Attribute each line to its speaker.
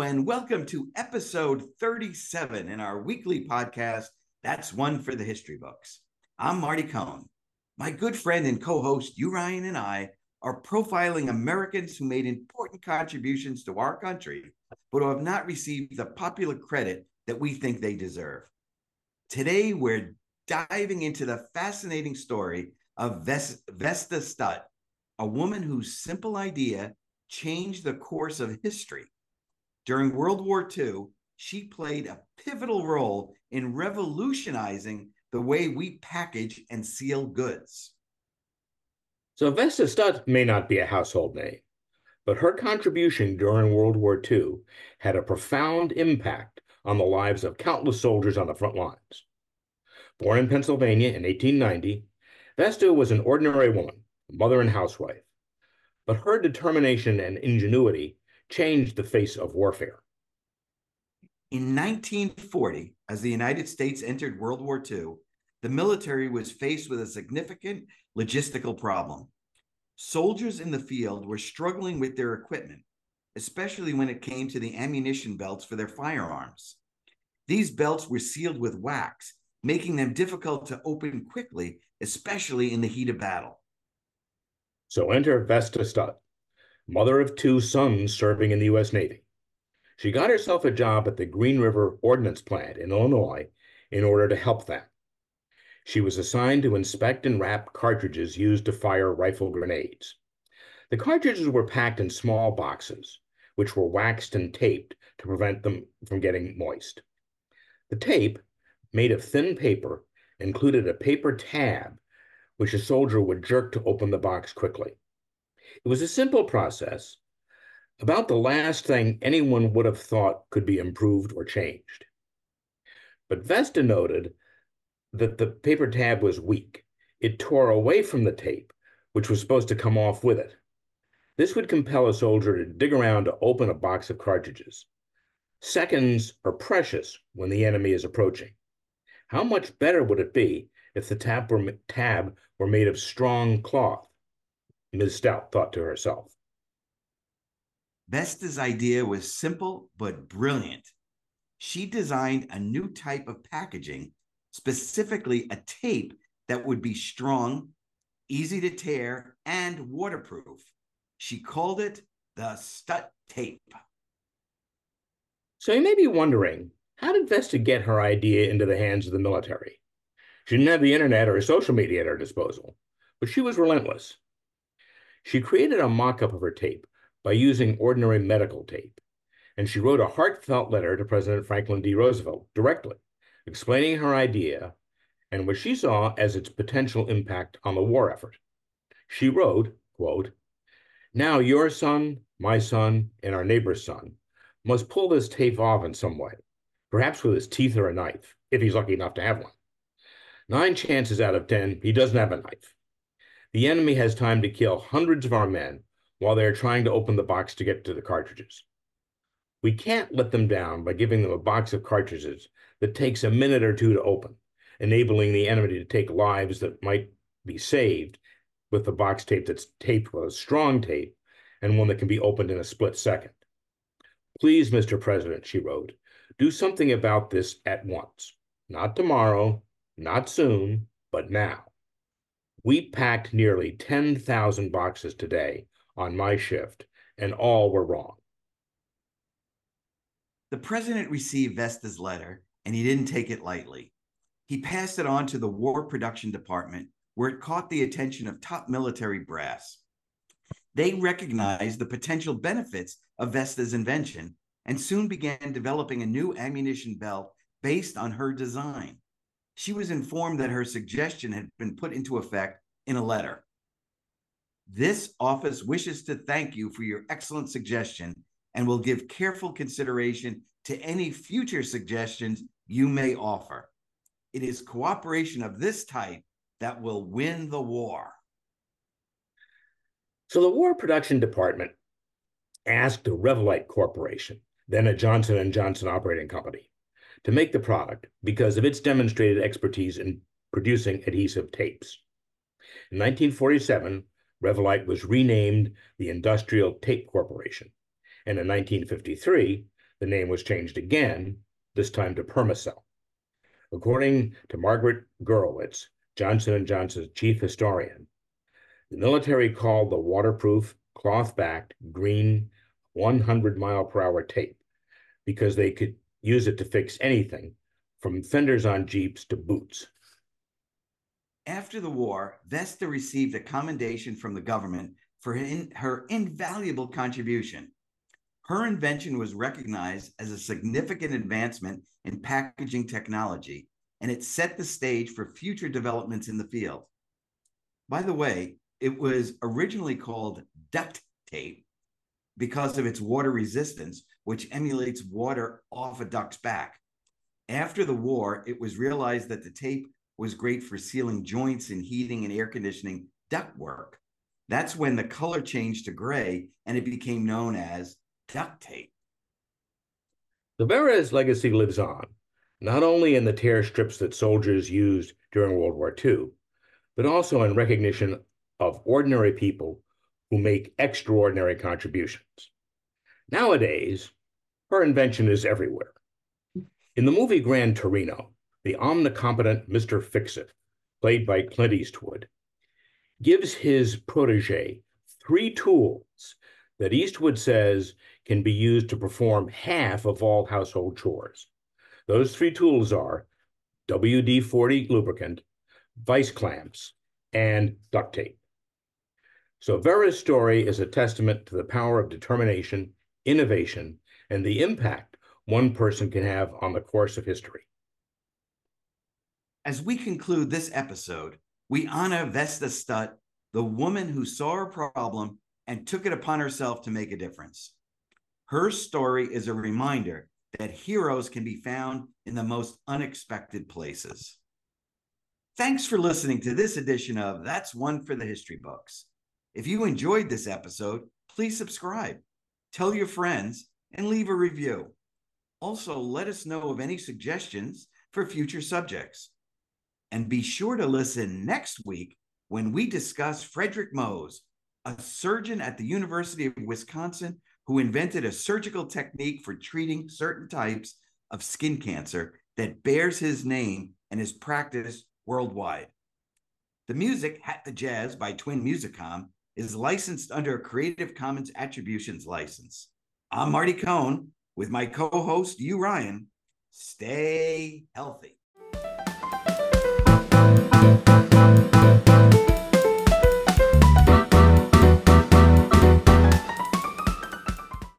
Speaker 1: And welcome to episode 37 in our weekly podcast, That's One for the History Books. I'm Marty Cohn. My good friend and co host, Hugh, Ryan, and I are profiling Americans who made important contributions to our country, but who have not received the popular credit that we think they deserve. Today, we're diving into the fascinating story of Vesta Stoudt, a woman whose simple idea changed the course of history during World War II, she played a pivotal role in revolutionizing the way we package and seal goods.
Speaker 2: So Vesta Stoudt may not be a household name, but her contribution during World War II had a profound impact on the lives of countless soldiers on the front lines. Born in Pennsylvania in 1890, Vesta was an ordinary woman, mother and housewife. But her determination and ingenuity changed the face of warfare.
Speaker 1: In 1940, as the United States entered World War II, the military was faced with a significant logistical problem. Soldiers in the field were struggling with their equipment, especially when it came to the ammunition belts for their firearms. These belts were sealed with wax, making them difficult to open quickly, especially in the heat of battle.
Speaker 2: So enter Vesta Stoudt, mother of two sons serving in the U.S. Navy. She got herself a job at the Green River Ordnance Plant in Illinois in order to help them. She was assigned to inspect and wrap cartridges used to fire rifle grenades. The cartridges were packed in small boxes, which were waxed and taped to prevent them from getting moist. The tape, made of thin paper, included a paper tab, which a soldier would jerk to open the box quickly. It was a simple process, about the last thing anyone would have thought could be improved or changed. But Vesta noted that the paper tab was weak. It tore away from the tape, which was supposed to come off with it. This would compel a soldier to dig around to open a box of cartridges. Seconds are precious when the enemy is approaching. How much better would it be if the tab were, tab were made of strong cloth? Ms. Stoudt thought to herself.
Speaker 1: Vesta's idea was simple but brilliant. She designed a new type of packaging, specifically a tape that would be strong, easy to tear, and waterproof. She called it the Stoudt tape.
Speaker 2: So you may be wondering, how did Vesta get her idea into the hands of the military? She didn't have the internet or social media at her disposal, but she was relentless. She created a mock up of her tape by using ordinary medical tape, and she wrote a heartfelt letter to President Franklin D. Roosevelt directly, explaining her idea and what she saw as its potential impact on the war effort. She wrote, quote, Now your son, my son, and our neighbor's son must pull this tape off in some way, perhaps with his teeth or a knife, if he's lucky enough to have one. Nine chances out of 10, he doesn't have a knife. The enemy has time to kill hundreds of our men while they're trying to open the box to get to the cartridges. We can't let them down by giving them a box of cartridges that takes a minute or two to open, enabling the enemy to take lives that might be saved with the box tape that's taped with a strong tape and one that can be opened in a split second. Please, Mr. President, she wrote, do something about this at once. Not tomorrow, not soon, but now. We packed nearly 10,000 boxes today on my shift, and all were wrong.
Speaker 1: The president received Vesta's letter, and he didn't take it lightly. He passed it on to the War Production Department, where it caught the attention of top military brass. They recognized the potential benefits of Vesta's invention and soon began developing a new ammunition belt based on her design she was informed that her suggestion had been put into effect in a letter. This office wishes to thank you for your excellent suggestion and will give careful consideration to any future suggestions you may offer. It is cooperation of this type that will win the war.
Speaker 2: So the War Production Department asked the Revolite Corporation, then a Johnson & Johnson operating company, to make the product because of its demonstrated expertise in producing adhesive tapes. In 1947, Revolite was renamed the Industrial Tape Corporation, and in 1953, the name was changed again, this time to Permacel. According to Margaret Gurowitz, Johnson & Johnson's chief historian, the military called the waterproof, cloth-backed, green 100 mile per hour tape because they could use it to fix anything from fenders on Jeeps to boots.
Speaker 1: After the war, Vesta received a commendation from the government for in, her invaluable contribution. Her invention was recognized as a significant advancement in packaging technology, and it set the stage for future developments in the field. By the way, it was originally called duct tape because of its water resistance, which emulates water off a duck's back. After the war, it was realized that the tape was great for sealing joints in heating and air conditioning ductwork. That's when the color changed to gray and it became known as duct tape.
Speaker 2: The Verres legacy lives on, not only in the tear strips that soldiers used during World War II, but also in recognition of ordinary people who make extraordinary contributions. Nowadays, her invention is everywhere. In the movie Gran Torino, the omnicompetent Mr. Fixit, played by Clint Eastwood, gives his protege three tools that Eastwood says can be used to perform half of all household chores. Those three tools are WD 40 lubricant, vice clamps, and duct tape. So Vera's story is a testament to the power of determination, innovation, and the impact one person can have on the course of history.
Speaker 1: As we conclude this episode, we honor Vesta Stoudt, the woman who saw a problem and took it upon herself to make a difference. Her story is a reminder that heroes can be found in the most unexpected places. Thanks for listening to this edition of That's One for the History Books. If you enjoyed this episode, please subscribe, tell your friends, and leave a review. Also, let us know of any suggestions for future subjects. And be sure to listen next week when we discuss Frederick Mohs, a surgeon at the University of Wisconsin who invented a surgical technique for treating certain types of skin cancer that bears his name and is practiced worldwide. The music, Hat the Jazz by Twin Musicom, is licensed under a Creative Commons Attributions license. I'm Marty Cohn with my co host, Hugh, Ryan. Stay healthy. Thank you.